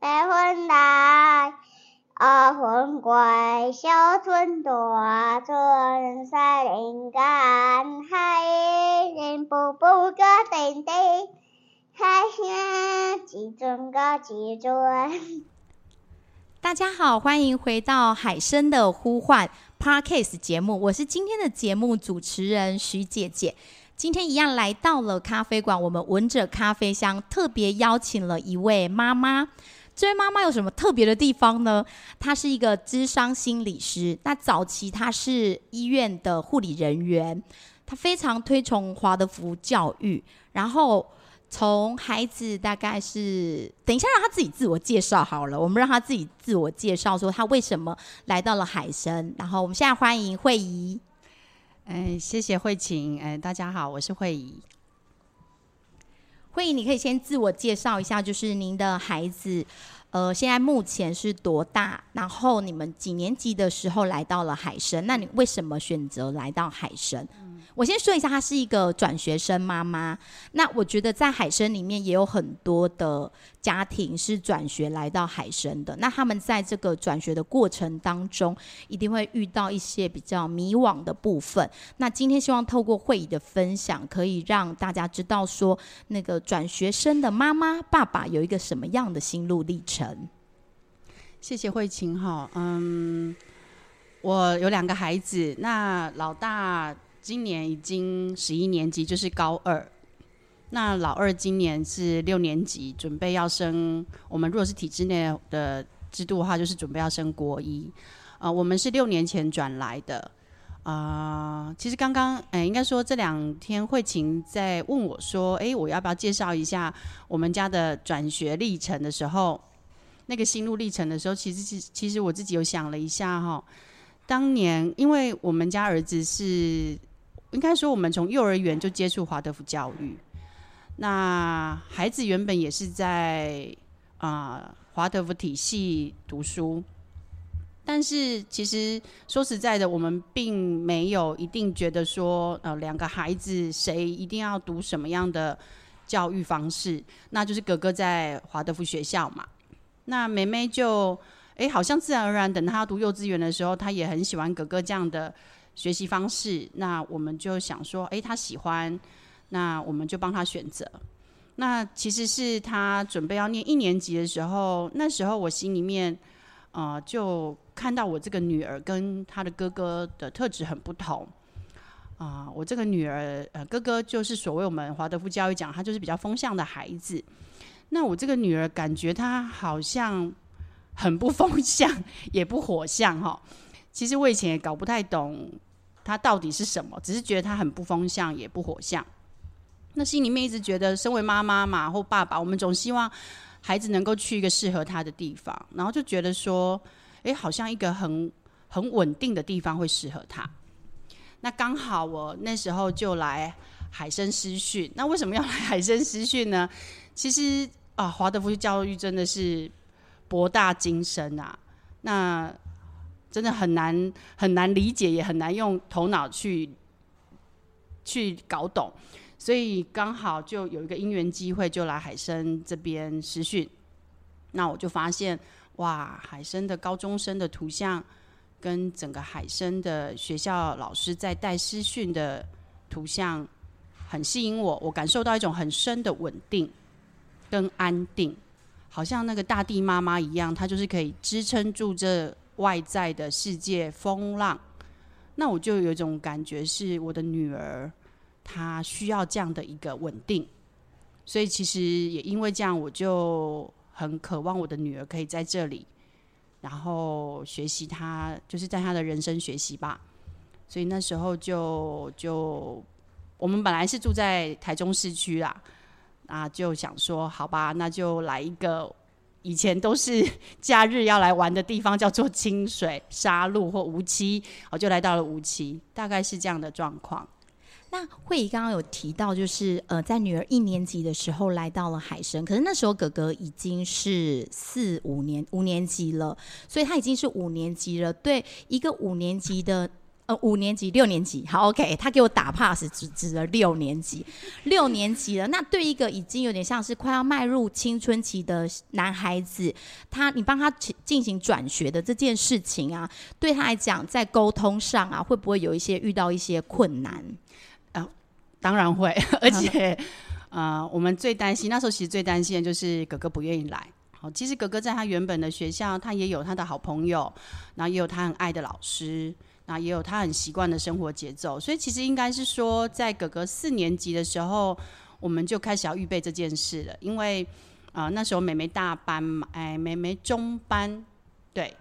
白云来，二分归，小村大村山林间，海人步步个叮叮，海声几阵个几阵。大家好，欢迎回到海声的呼唤 Podcast 节目，我是今天的节目主持人徐姐姐。今天一样来到了咖啡馆，我们闻着咖啡香，特别邀请了一位妈妈。这位妈妈有什么特别的地方呢？她是一个智商心理师，那早期她是医院的护理人员，她非常推崇华德福教育，然后。从孩子大概是，等一下让她自己自我介绍好了。我们让她自己自我介绍，说她为什么来到了海参。然后我们现在欢迎慧仪。哎，谢谢慧晴。哎，大家好，我是慧仪。慧仪，你可以先自我介绍一下，就是您的孩子，呃，现在目前是多大？然后你们几年级的时候来到了海神？那你为什么选择来到海参？我先说一下，她是一个转学生妈妈。那我觉得在海参里面也有很多的家庭是转学来到海参的。那他们在这个转学的过程当中，一定会遇到一些比较迷惘的部分。那今天希望透过会议的分享，可以让大家知道说，那个转学生的妈妈、爸爸有一个什么样的心路历程。谢谢慧琴哈，嗯，我有两个孩子，那老大。今年已经十一年级，就是高二。那老二今年是六年级，准备要升。我们如果是体制内的制度的话，就是准备要升国一。啊、呃，我们是六年前转来的。啊、呃，其实刚刚，哎、应该说这两天慧晴在问我说，哎、我要不要介绍一下我们家的转学历程的时候，那个心路历程的时候，其实其其实我自己有想了一下哈。当年因为我们家儿子是。应该说，我们从幼儿园就接触华德福教育。那孩子原本也是在啊华德福体系读书，但是其实说实在的，我们并没有一定觉得说，呃，两个孩子谁一定要读什么样的教育方式。那就是哥哥在华德福学校嘛，那妹妹就哎，好像自然而然，等他读幼稚园的时候，他也很喜欢哥哥这样的。学习方式，那我们就想说，哎，他喜欢，那我们就帮他选择。那其实是他准备要念一年级的时候，那时候我心里面，呃，就看到我这个女儿跟她的哥哥的特质很不同。啊、我这个女儿，呃，哥哥就是所谓我们华德福教育讲，他就是比较风向的孩子。那我这个女儿感觉她好像很不风向，也不火象哈。其实我以前也搞不太懂。他到底是什么？只是觉得他很不风向，也不火象。那心里面一直觉得，身为妈妈嘛，或爸爸，我们总希望孩子能够去一个适合他的地方，然后就觉得说，哎，好像一个很很稳定的地方会适合他。那刚好我那时候就来海参师训。那为什么要来海参师训呢？其实啊，华德福教育真的是博大精深啊。那真的很难很难理解，也很难用头脑去去搞懂，所以刚好就有一个因缘机会，就来海声这边实训。那我就发现，哇，海声的高中生的图像，跟整个海声的学校老师在带师训的图像，很吸引我。我感受到一种很深的稳定跟安定，好像那个大地妈妈一样，她就是可以支撑住这。外在的世界风浪，那我就有一种感觉，是我的女儿，她需要这样的一个稳定，所以其实也因为这样，我就很渴望我的女儿可以在这里，然后学习她，就是在她的人生学习吧。所以那时候就就我们本来是住在台中市区啦，啊，就想说好吧，那就来一个。以前都是假日要来玩的地方，叫做清水、沙鹿或无期，我就来到了无期，大概是这样的状况。那慧仪刚刚有提到，就是呃，在女儿一年级的时候来到了海声，可是那时候哥哥已经是四五年五年级了，所以他已经是五年级了。对一个五年级的呃，五年级、六年级，好，OK，他给我打 pass，只指了六年级，六年级了。那对一个已经有点像是快要迈入青春期的男孩子，他你帮他进行转学的这件事情啊，对他来讲，在沟通上啊，会不会有一些遇到一些困难？啊、呃，当然会，而且，呃，我们最担心那时候，其实最担心的就是哥哥不愿意来。好，其实哥哥在他原本的学校，他也有他的好朋友，然后也有他很爱的老师。那也有他很习惯的生活节奏，所以其实应该是说，在哥哥四年级的时候，我们就开始要预备这件事了。因为啊、呃，那时候妹妹大班嘛，哎，妹妹中班，对。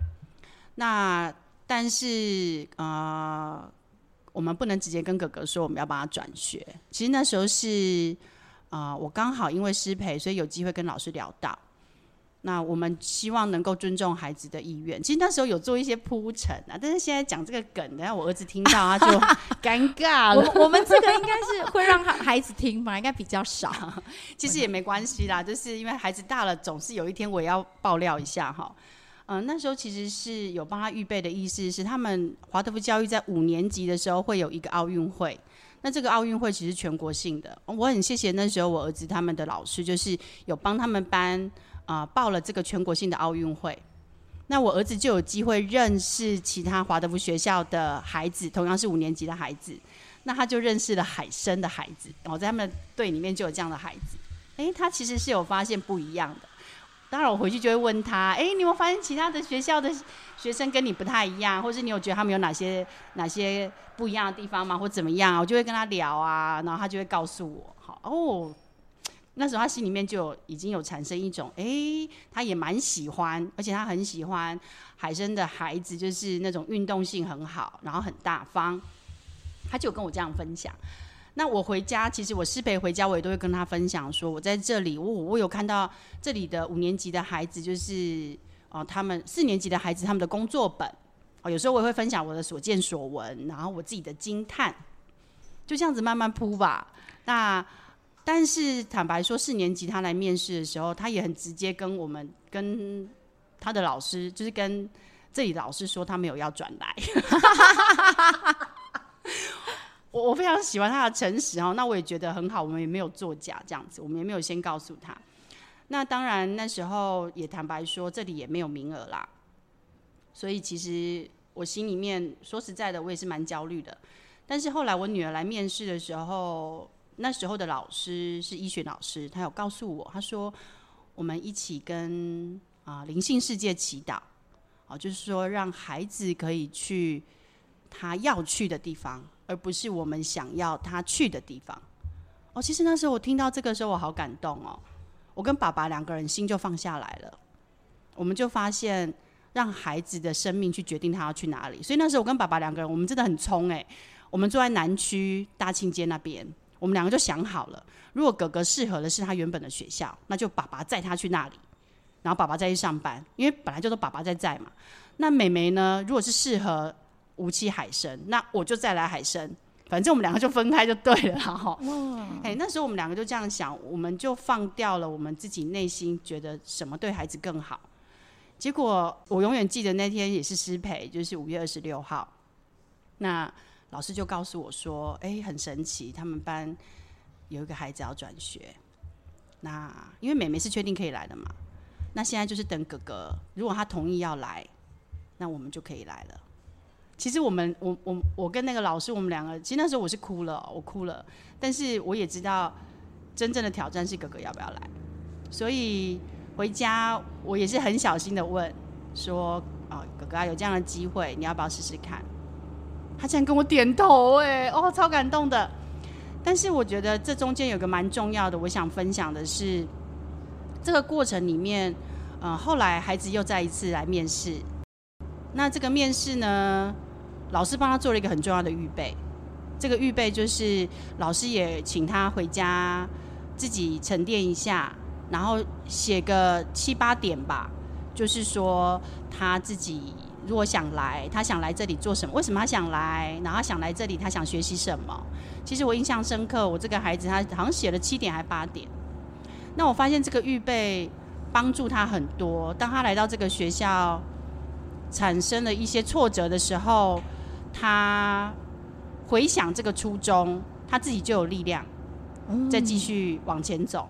那但是啊、呃，我们不能直接跟哥哥说我们要帮他转学。其实那时候是啊、我刚好因为失陪，所以有机会跟老师聊到。那我们希望能够尊重孩子的意愿。其实那时候有做一些铺陈啊，但是现在讲这个梗，等下我儿子听到他就 尴尬了。我我们这个应该是会让孩子听吧，应该比较少。其实也没关系啦，就是因为孩子大了，总是有一天我也要爆料一下哈。嗯、呃，那时候其实是有帮他预备的意思是，他们华德福教育在五年级的时候会有一个奥运会。那这个奥运会其实全国性的，我很谢谢那时候我儿子他们的老师，就是有帮他们班。啊、报了这个全国性的奥运会，那我儿子就有机会认识其他华德福学校的孩子，同样是五年级的孩子，那他就认识了海生的孩子，我在他们队里面就有这样的孩子，诶，他其实是有发现不一样的。当然我回去就会问他，诶，你有没有发现其他的学校的学生跟你不太一样，或是你有觉得他们有哪些哪些不一样的地方吗，或怎么样？我就会跟他聊啊，然后他就会告诉我，好哦。那时候他心里面就已经有产生一种，哎、他也蛮喜欢，而且他很喜欢海生的孩子，就是那种运动性很好，然后很大方。他就跟我这样分享。那我回家，其实我师培回家，我也都会跟他分享说，我在这里，我我有看到这里的五年级的孩子，就是哦、他们四年级的孩子他们的工作本，哦、有时候我也会分享我的所见所闻，然后我自己的惊叹，就这样子慢慢铺吧。那。但是坦白说，四年级他来面试的时候，他也很直接跟我们、跟他的老师，就是跟这里老师说，他没有要转来。我我非常喜欢他的诚实哦，那我也觉得很好，我们也没有作假这样子，我们也没有先告诉他。那当然那时候也坦白说，这里也没有名额啦。所以其实我心里面说实在的，我也是蛮焦虑的。但是后来我女儿来面试的时候。那时候的老师是医学老师，他有告诉我，他说我们一起跟啊灵性世界祈祷，啊，就是说让孩子可以去他要去的地方，而不是我们想要他去的地方。哦，其实那时候我听到这个时候，我好感动哦，我跟爸爸两个人心就放下来了，我们就发现让孩子的生命去决定他要去哪里。所以那时候我跟爸爸两个人，我们真的很冲诶，我们坐在南区大庆街那边。我们两个就想好了，如果哥哥适合的是他原本的学校，那就爸爸载他去那里，然后爸爸再去上班，因为本来就是爸爸在载嘛。那妹妹呢，如果是适合无期海参，那我就再来海参，反正我们两个就分开就对了哈。哇！哎，那时候我们两个就这样想，我们就放掉了我们自己内心觉得什么对孩子更好。结果我永远记得那天也是失陪，就是五月二十六号。那。老师就告诉我说：“哎、很神奇，他们班有一个孩子要转学。那因为妹妹是确定可以来的嘛，那现在就是等哥哥，如果他同意要来，那我们就可以来了。其实我们，我我我跟那个老师，我们两个，其实那时候我是哭了，我哭了。但是我也知道，真正的挑战是哥哥要不要来。所以回家我也是很小心的问说：啊，哥哥啊有这样的机会，你要不要试试看？”他竟然跟我点头，哎，哦，超感动的。但是我觉得这中间有个蛮重要的，我想分享的是，这个过程里面，呃，后来孩子又再一次来面试。那这个面试呢，老师帮他做了一个很重要的预备。这个预备就是老师也请他回家自己沉淀一下，然后写个七八点吧，就是说他自己。如果想来，他想来这里做什么？为什么他想来？然后他想来这里，他想学习什么？其实我印象深刻，我这个孩子他好像写了七点还八点。那我发现这个预备帮助他很多。当他来到这个学校，产生了一些挫折的时候，他回想这个初衷，他自己就有力量，再继续往前走。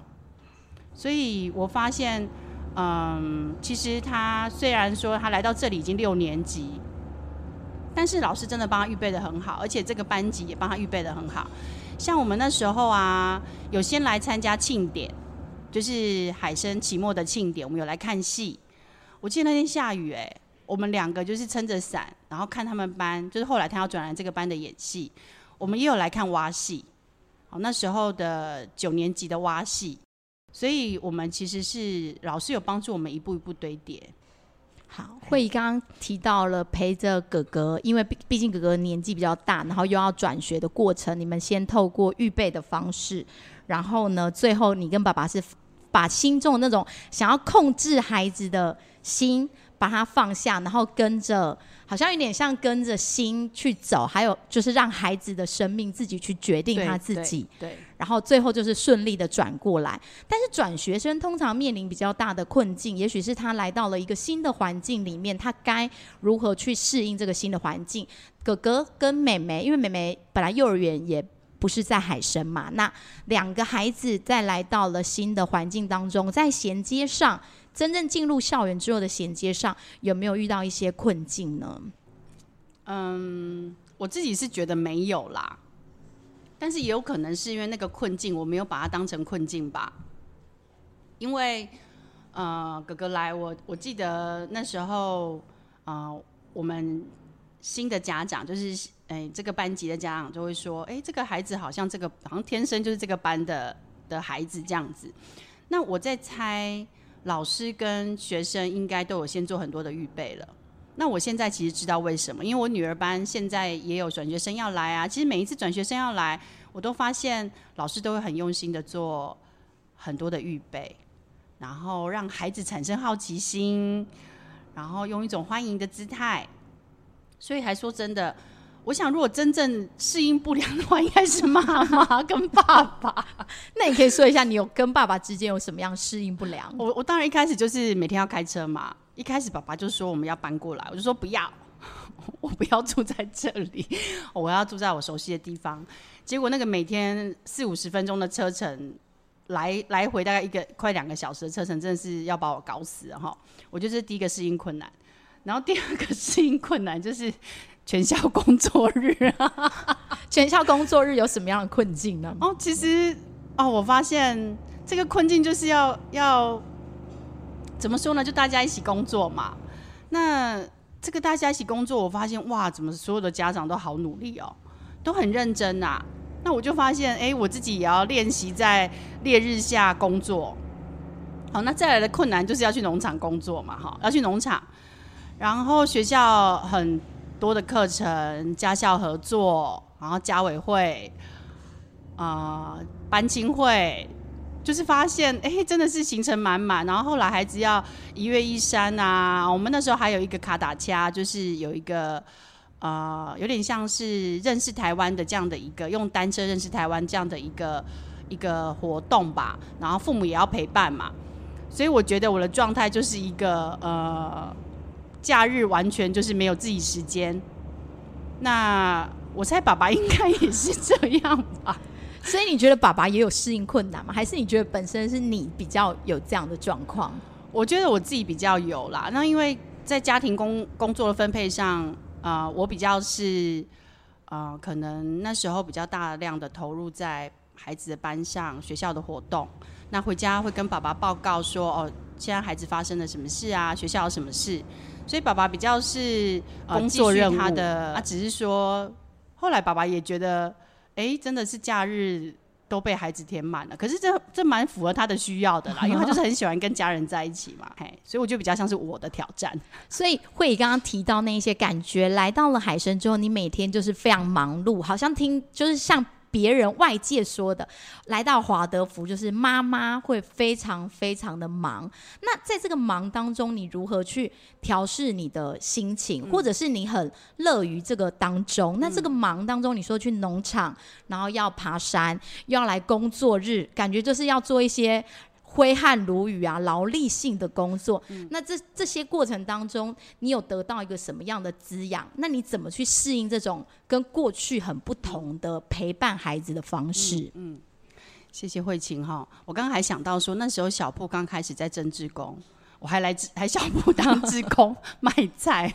所以我发现，嗯，其实他虽然说他来到这里已经六年级，但是老师真的帮他预备得很好，而且这个班级也帮他预备得很好。像我们那时候啊，有先来参加庆典，就是海生期末的庆典，我们有来看戏。我记得那天下雨，哎，我们两个就是撑着伞，然后看他们班，就是后来他要转来这个班的演戏。我们也有来看蛙戏，好，那时候的九年级的蛙戏，所以我们其实是老师有帮助我们一步一步堆叠。好，慧仪刚刚提到了陪着哥哥，因为毕毕竟哥哥年纪比较大，然后又要转学的过程，你们先透过预备的方式，然后呢，最后你跟爸爸是把心中的那种想要控制孩子的心，把它放下，然后跟着，好像有点像跟着心去走，还有就是让孩子的生命自己去决定他自己。对。对然后最后就是顺利的转过来，但是转学生通常面临比较大的困境，也许是他来到了一个新的环境里面，他该如何去适应这个新的环境？哥哥跟妹妹，因为妹妹本来幼儿园也不是在海参嘛，那两个孩子在来到了新的环境当中，在衔接上，真正进入校园之后的衔接上，有没有遇到一些困境呢？嗯，我自己是觉得没有啦。但是也有可能是因为那个困境，我没有把它当成困境吧。因为，呃，哥哥来，我我记得那时候，呃，我们新的家长就是，哎，这个班级的家长就会说，哎，这个孩子好像这个好像天生就是这个班的的孩子这样子。那我在猜，老师跟学生应该都有先做很多的预备了。那我现在其实知道为什么，因为我女儿班现在也有转学生要来啊。其实每一次转学生要来，我都发现老师都会很用心的做很多的预备，然后让孩子产生好奇心，然后用一种欢迎的姿态。所以还说真的，我想如果真正适应不良的话，应该是妈妈 跟爸爸。那你可以说一下，你有跟爸爸之间有什么样适应不良？我我当然一开始就是每天要开车嘛。一开始爸爸就说我们要搬过来，我就说不要，我不要住在这里，我要住在我熟悉的地方。结果那个每天四五十分钟的车程，来来回大概一个快两个小时的车程，真的是要把我搞死哈！我觉得这是第一个适应困难，然后第二个适应困难就是全校工作日啊，全校工作日有什么样的困境呢？哦，其实哦，我发现这个困境就是要要。怎么说呢？就大家一起工作嘛。那这个大家一起工作，我发现哇，怎么所有的家长都好努力哦，都很认真呐。那我就发现，哎，我自己也要练习在烈日下工作。好，那再来的困难就是要去农场工作嘛，哈，要去农场。然后学校很多的课程，家校合作，然后家委会，啊、班亲会。就是发现，哎、真的是行程满满。然后后来孩子要一月一山啊，我们那时候还有一个卡达恰，就是有一个呃，有点像是认识台湾的这样的一个用单车认识台湾这样的一个一个活动吧。然后父母也要陪伴嘛，所以我觉得我的状态就是一个呃，假日完全就是没有自己时间。那我猜爸爸应该也是这样吧。所以你觉得爸爸也有适应困难吗？还是你觉得本身是你比较有这样的状况？我觉得我自己比较有啦。那因为在家庭工工作的分配上，啊、呃，我比较是啊、呃，可能那时候比较大量的投入在孩子的班上、学校的活动。那回家会跟爸爸报告说，哦，现在孩子发生了什么事啊？学校有什么事？所以爸爸比较是工作任务他的，啊，只是说后来爸爸也觉得。哎，真的是假日都被孩子填满了，可是这这蛮符合他的需要的啦，因为他就是很喜欢跟家人在一起嘛，嘿，所以我就比较像是我的挑战。所以慧仪刚刚提到那一些感觉，来到了海参之后，你每天就是非常忙碌，好像听就是像。别人外界说的，来到华德福就是妈妈会非常非常的忙。那在这个忙当中，你如何去调试你的心情，嗯、或者是你很乐于这个当中？那这个忙当中，你说去农场，然后要爬山，又要来工作日，感觉就是要做一些挥汗如雨啊，劳力性的工作。嗯、那这这些过程当中，你有得到一个什么样的滋养？那你怎么去适应这种跟过去很不同的陪伴孩子的方式？嗯，嗯谢谢慧琴哈。我刚刚还想到说，那时候小铺刚开始在争志工，我还来还小铺当志工卖菜。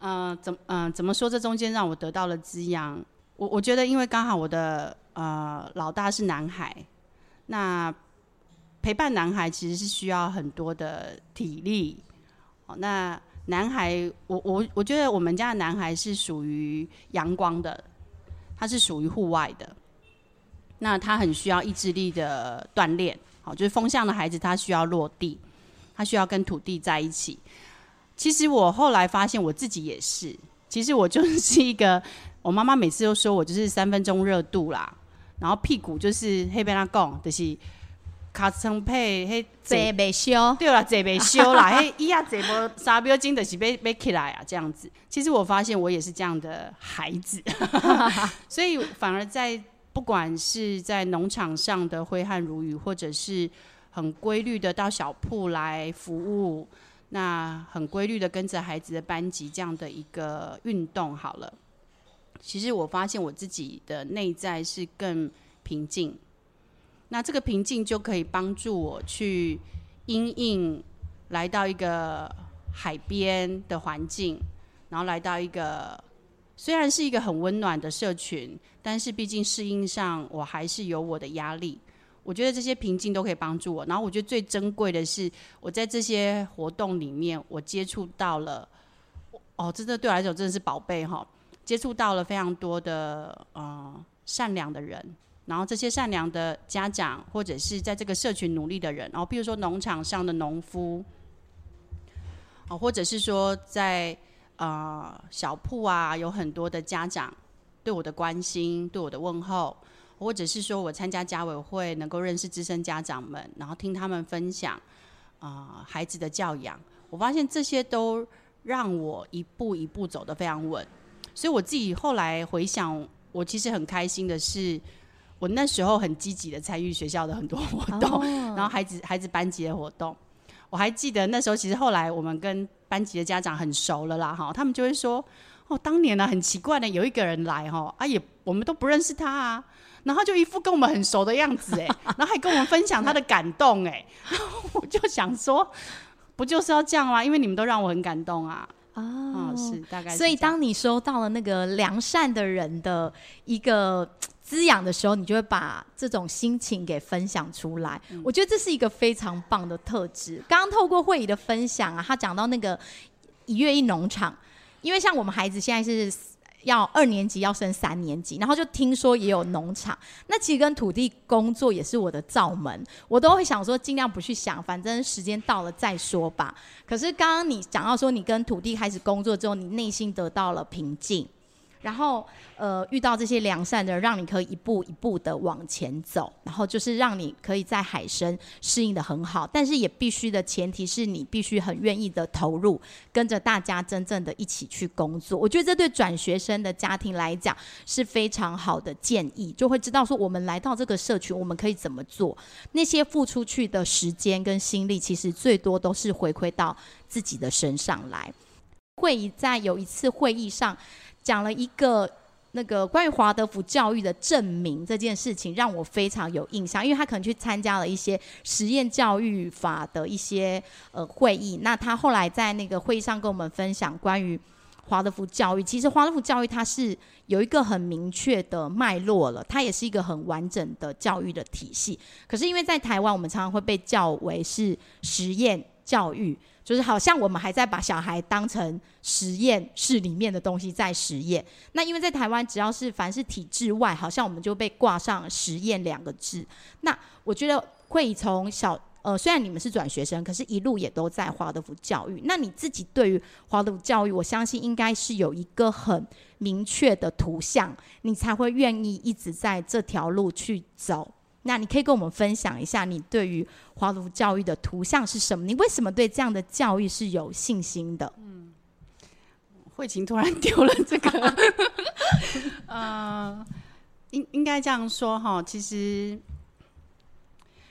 嗯、呃，怎嗯、呃、怎么说？这中间让我得到了滋养。我我觉得，因为刚好我的呃老大是男孩，那。陪伴男孩其实是需要很多的体力。哦，那男孩，我我我觉得我们家的男孩是属于阳光的，他是属于户外的。那他很需要意志力的锻炼。好，就是风向的孩子，他需要落地，他需要跟土地在一起。其实我后来发现我自己也是，其实我就是一个，我妈妈每次都说我就是三分钟热度啦，然后屁股就是黑边拉贡，就是。卡层配，迄坐袂修，对啦，坐袂修啦，迄伊啊坐无三秒钟就是被被起来啊，这样子。其实我发现我也是这样的孩子，所以反而在不管是在农场上的挥汗如雨，或者是很规律的到小铺来服务，那很规律的跟着孩子的班级这样的一个运动，好了，其实我发现我自己的内在是更平静。那这个平静就可以帮助我去因应来到一个海边的环境，然后来到一个虽然是一个很温暖的社群，但是毕竟适应上我还是有我的压力。我觉得这些平静都可以帮助我。然后我觉得最珍贵的是我在这些活动里面，我接触到了哦，真的对我来说真的是宝贝哈，接触到了非常多的呃善良的人。然后这些善良的家长，或者是在这个社群努力的人，然后比如说农场上的农夫，哦，或者是说在呃小铺啊，有很多的家长对我的关心，对我的问候，或者是说我参加家委会，能够认识资深家长们，然后听他们分享啊、孩子的教养，我发现这些都让我一步一步走得非常稳。所以我自己后来回想，我其实很开心的是。我那时候很积极的参与学校的很多活动，oh. 然后孩子孩子班级的活动，我还记得那时候其实后来我们跟班级的家长很熟了啦，哈，他们就会说，哦，当年呢、啊、很奇怪的有一个人来哈，啊也我们都不认识他啊，然后就一副跟我们很熟的样子哎，然后还跟我们分享他的感动哎，然后我就想说，不就是要这样吗？因为你们都让我很感动啊，啊、oh. 是大概是，所以当你收到了那个良善的人的一个。滋养的时候，你就会把这种心情给分享出来。嗯、我觉得这是一个非常棒的特质。刚刚透过慧仪的分享啊，他讲到那个一月一农场，因为像我们孩子现在是要二年级要升三年级，然后就听说也有农场。那其实跟土地工作也是我的罩门，我都会想说尽量不去想，反正时间到了再说吧。可是刚刚你讲到说，你跟土地开始工作之后，你内心得到了平静。然后，呃，遇到这些良善的，让你可以一步一步的往前走，然后就是让你可以在海生适应得很好。但是也必须的前提是你必须很愿意的投入，跟着大家真正的一起去工作。我觉得这对转学生的家庭来讲是非常好的建议，就会知道说我们来到这个社群，我们可以怎么做。那些付出去的时间跟心力，其实最多都是回馈到自己的身上来。慧仪在有一次会议上。讲了一个那个关于华德福教育的证明这件事情，让我非常有印象，因为他可能去参加了一些实验教育法的一些呃会议。那他后来在那个会议上跟我们分享关于华德福教育，其实华德福教育它是有一个很明确的脉络了，它也是一个很完整的教育的体系。可是因为在台湾，我们常常会被叫为是实验教育。就是好像我们还在把小孩当成实验室里面的东西在实验。那因为在台湾，只要是凡是体制外，好像我们就被挂上实验两个字。那我觉得会从小呃，虽然你们是转学生，可是一路也都在华德福教育。那你自己对于华德福教育，我相信应该是有一个很明确的图像，你才会愿意一直在这条路去走。那你可以跟我们分享一下，你对于华德福教育的图像是什么？你为什么对这样的教育是有信心的？嗯，慧琴突然丢了这个，呃，应应该这样说哈，其实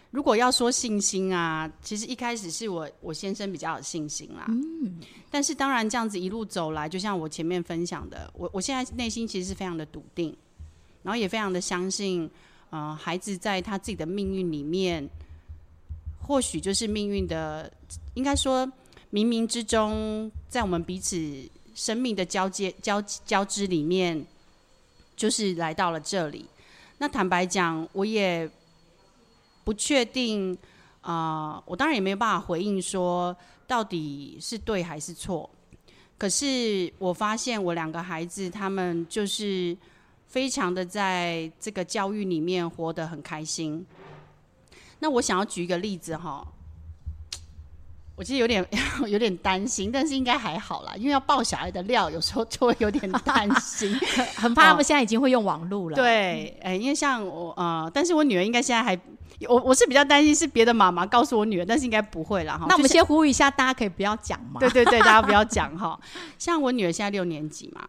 如果要说信心啊，其实一开始是我我先生比较有信心啦。嗯，但是当然这样子一路走来，就像我前面分享的，我我现在内心其实是非常的笃定，然后也非常的相信，呃，孩子在他自己的命运里面，或许就是命运的，应该说冥冥之中，在我们彼此生命的交接交交织里面，就是来到了这里。那坦白讲，我也。不确定啊、我当然也没有办法回应说到底是对还是错。可是我发现我两个孩子，他们就是非常的在这个教育里面活得很开心。那我想要举一个例子哈，我其实有点 有点担心，但是应该还好啦，因为要爆小孩的料，有时候就会有点担心，很怕他们现在已经会用网络了。对，哎，因为像我呃，但是我女儿应该现在还。我我是比较担心是别的妈妈告诉我女儿，但是应该不会啦哈。那我们先呼吁一下，大家可以不要讲嘛。对对对，大家不要讲 哈。像我女儿现在六年级嘛，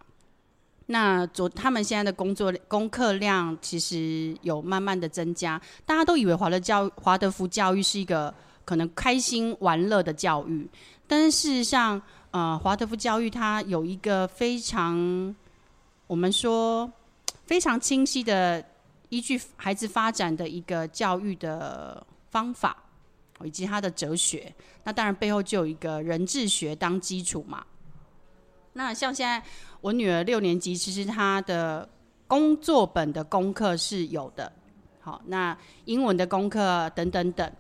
那昨他们现在的工作功课量其实有慢慢的增加。大家都以为华德教华德福教育是一个可能开心玩乐的教育，但是事实上，呃，华德福教育它有一个非常我们说非常清晰的。依据孩子发展的一个教育的方法，以及他的哲学，那当然背后就有一个人智学当基础嘛。那像现在我女儿六年级，其实她的工作本的功课是有的，好，那英文的功课等等等。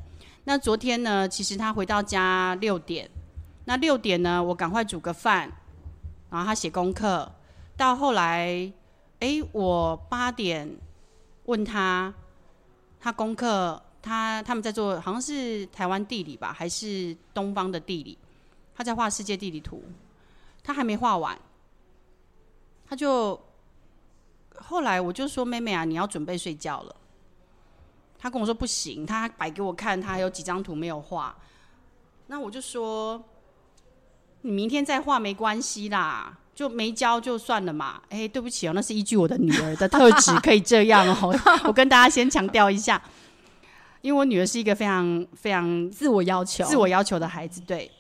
那昨天呢，其实她回到家六点，那六点呢，我赶快煮个饭，然后她写功课，到后来，哎，我八点。问她，她功课，她他们在做，好像是台湾地理吧，还是东方的地理？她在画世界地理图，他还没画完，他就后来我就说：“妹妹啊，你要准备睡觉了。”他跟我说：“不行，他摆给我看，他还有几张图没有画。”那我就说：“你明天再画没关系啦。”就没交就算了嘛，哎，对不起哦，那是依据我的女儿的特质可以这样哦。我跟大家先强调一下，因为我女儿是一个非常非常自我要求、自我要求的孩子。对，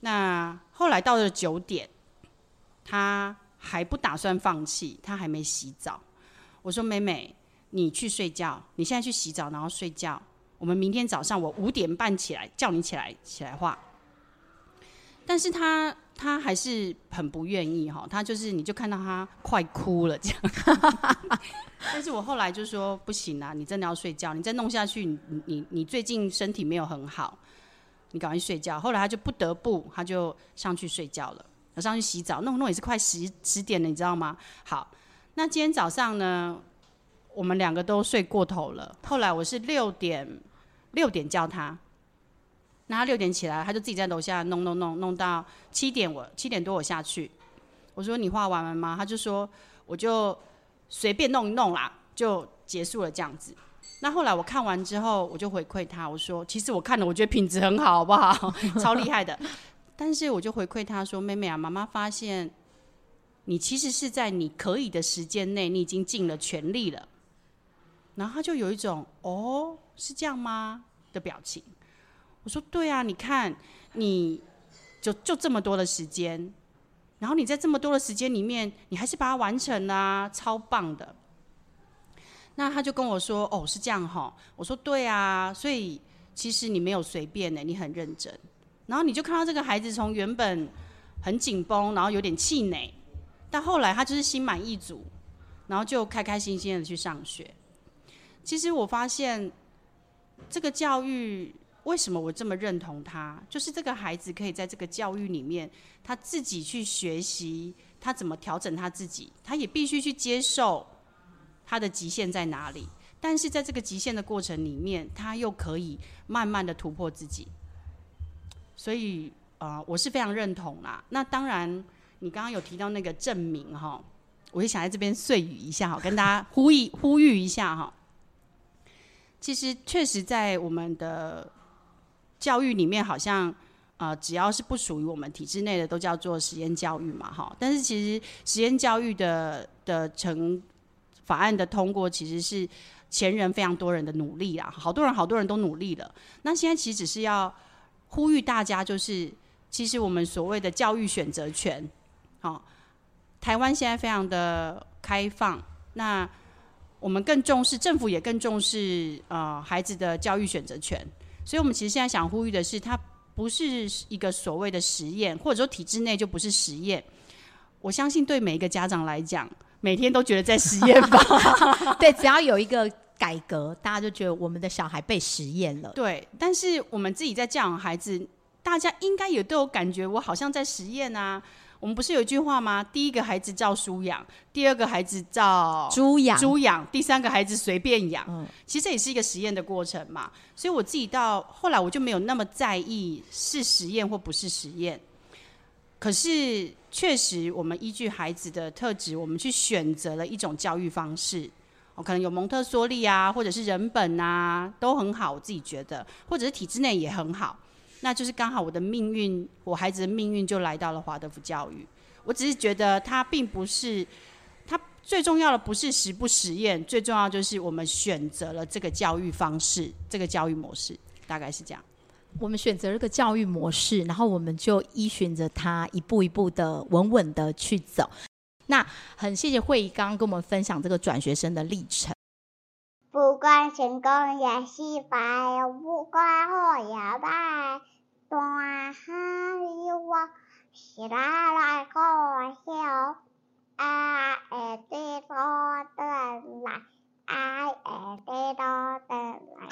那后来到了九点，他还不打算放弃，他还没洗澡。我说：“妹妹，你去睡觉，你现在去洗澡，然后睡觉。我们明天早上我五点半起来叫你起来起来画。”但是他。他还是很不愿意哈，他就是你就看到他快哭了这样。但是我后来就说不行啊，你真的要睡觉，你再弄下去，你你你最近身体没有很好，你赶快睡觉。后来他就不得不，他就上去睡觉了，他上去洗澡，弄弄也是快十十点了，你知道吗？好，那今天早上呢，我们两个都睡过头了。后来我是六点六点叫他。那他六点起来，他就自己在楼下弄弄弄弄到七点，我七点多我下去，我说你画完了吗？他就说我就随便弄一弄啦，就结束了这样子。那后来我看完之后，我就回馈他，我说其实我看了，我觉得品质很好，好不好？超厉害的。但是我就回馈他说，妹妹啊，妈妈发现你其实是在你可以的时间内，你已经尽了全力了。然后他就有一种哦，是这样吗的表情。我说对啊，你看，你就就这么多的时间，然后你在这么多的时间里面，你还是把它完成啦，超棒的。那他就跟我说：“哦，是这样哈。”我说：“对啊，所以其实你没有随便呢，你很认真。然后你就看到这个孩子从原本很紧绷，然后有点气馁，到后来他就是心满意足，然后就开开心心的去上学。其实我发现这个教育。”为什么我这么认同他？就是这个孩子可以在这个教育里面，他自己去学习，他怎么调整他自己，他也必须去接受他的极限在哪里。但是在这个极限的过程里面，他又可以慢慢的突破自己。所以，呃，我是非常认同啦。那当然，你刚刚有提到那个证明哈，我也想在这边碎语一下哈，跟大家呼吁呼吁一下哈。其实，确实在我们的。教育里面好像，呃，只要是不属于我们体制内的，都叫做实验教育嘛，哈。但是其实实验教育的的成法案的通过，其实是前人非常多人的努力啦，好多人好多人都努力了。那现在其实只是要呼吁大家，就是其实我们所谓的教育选择权，好、台湾现在非常的开放，那我们更重视，政府也更重视呃孩子的教育选择权。所以，我们其实现在想呼吁的是，它不是一个所谓的实验，或者说体制内就不是实验。我相信对每一个家长来讲，每天都觉得在实验吧。对，只要有一个改革，大家就觉得我们的小孩被实验了。对，但是我们自己在教养孩子，大家应该也都有感觉，我好像在实验啊。我们不是有一句话吗？第一个孩子照书养，第二个孩子照猪养，猪养，第三个孩子随便养。嗯，其实这也是一个实验的过程嘛。所以我自己到后来，我就没有那么在意是实验或不是实验。可是，确实，我们依据孩子的特质，我们去选择了一种教育方式。可能有蒙特梭利啊，或者是人本啊，都很好。我自己觉得，或者是体制内也很好。那就是刚好我的命运，我孩子的命运就来到了华德福教育。我只是觉得，它并不是，它最重要的不是实不实验，最重要就是我们选择了这个教育方式，这个教育模式，大概是这样。我们选择了个教育模式，然后我们就依循着它一步一步的稳稳的去走。那很谢谢慧仪刚刚跟我们分享这个转学生的历程。不管成功也失败，不管好也坏，大喊一我是哪来个笑？啊，会得到的来，啊，会得到的来。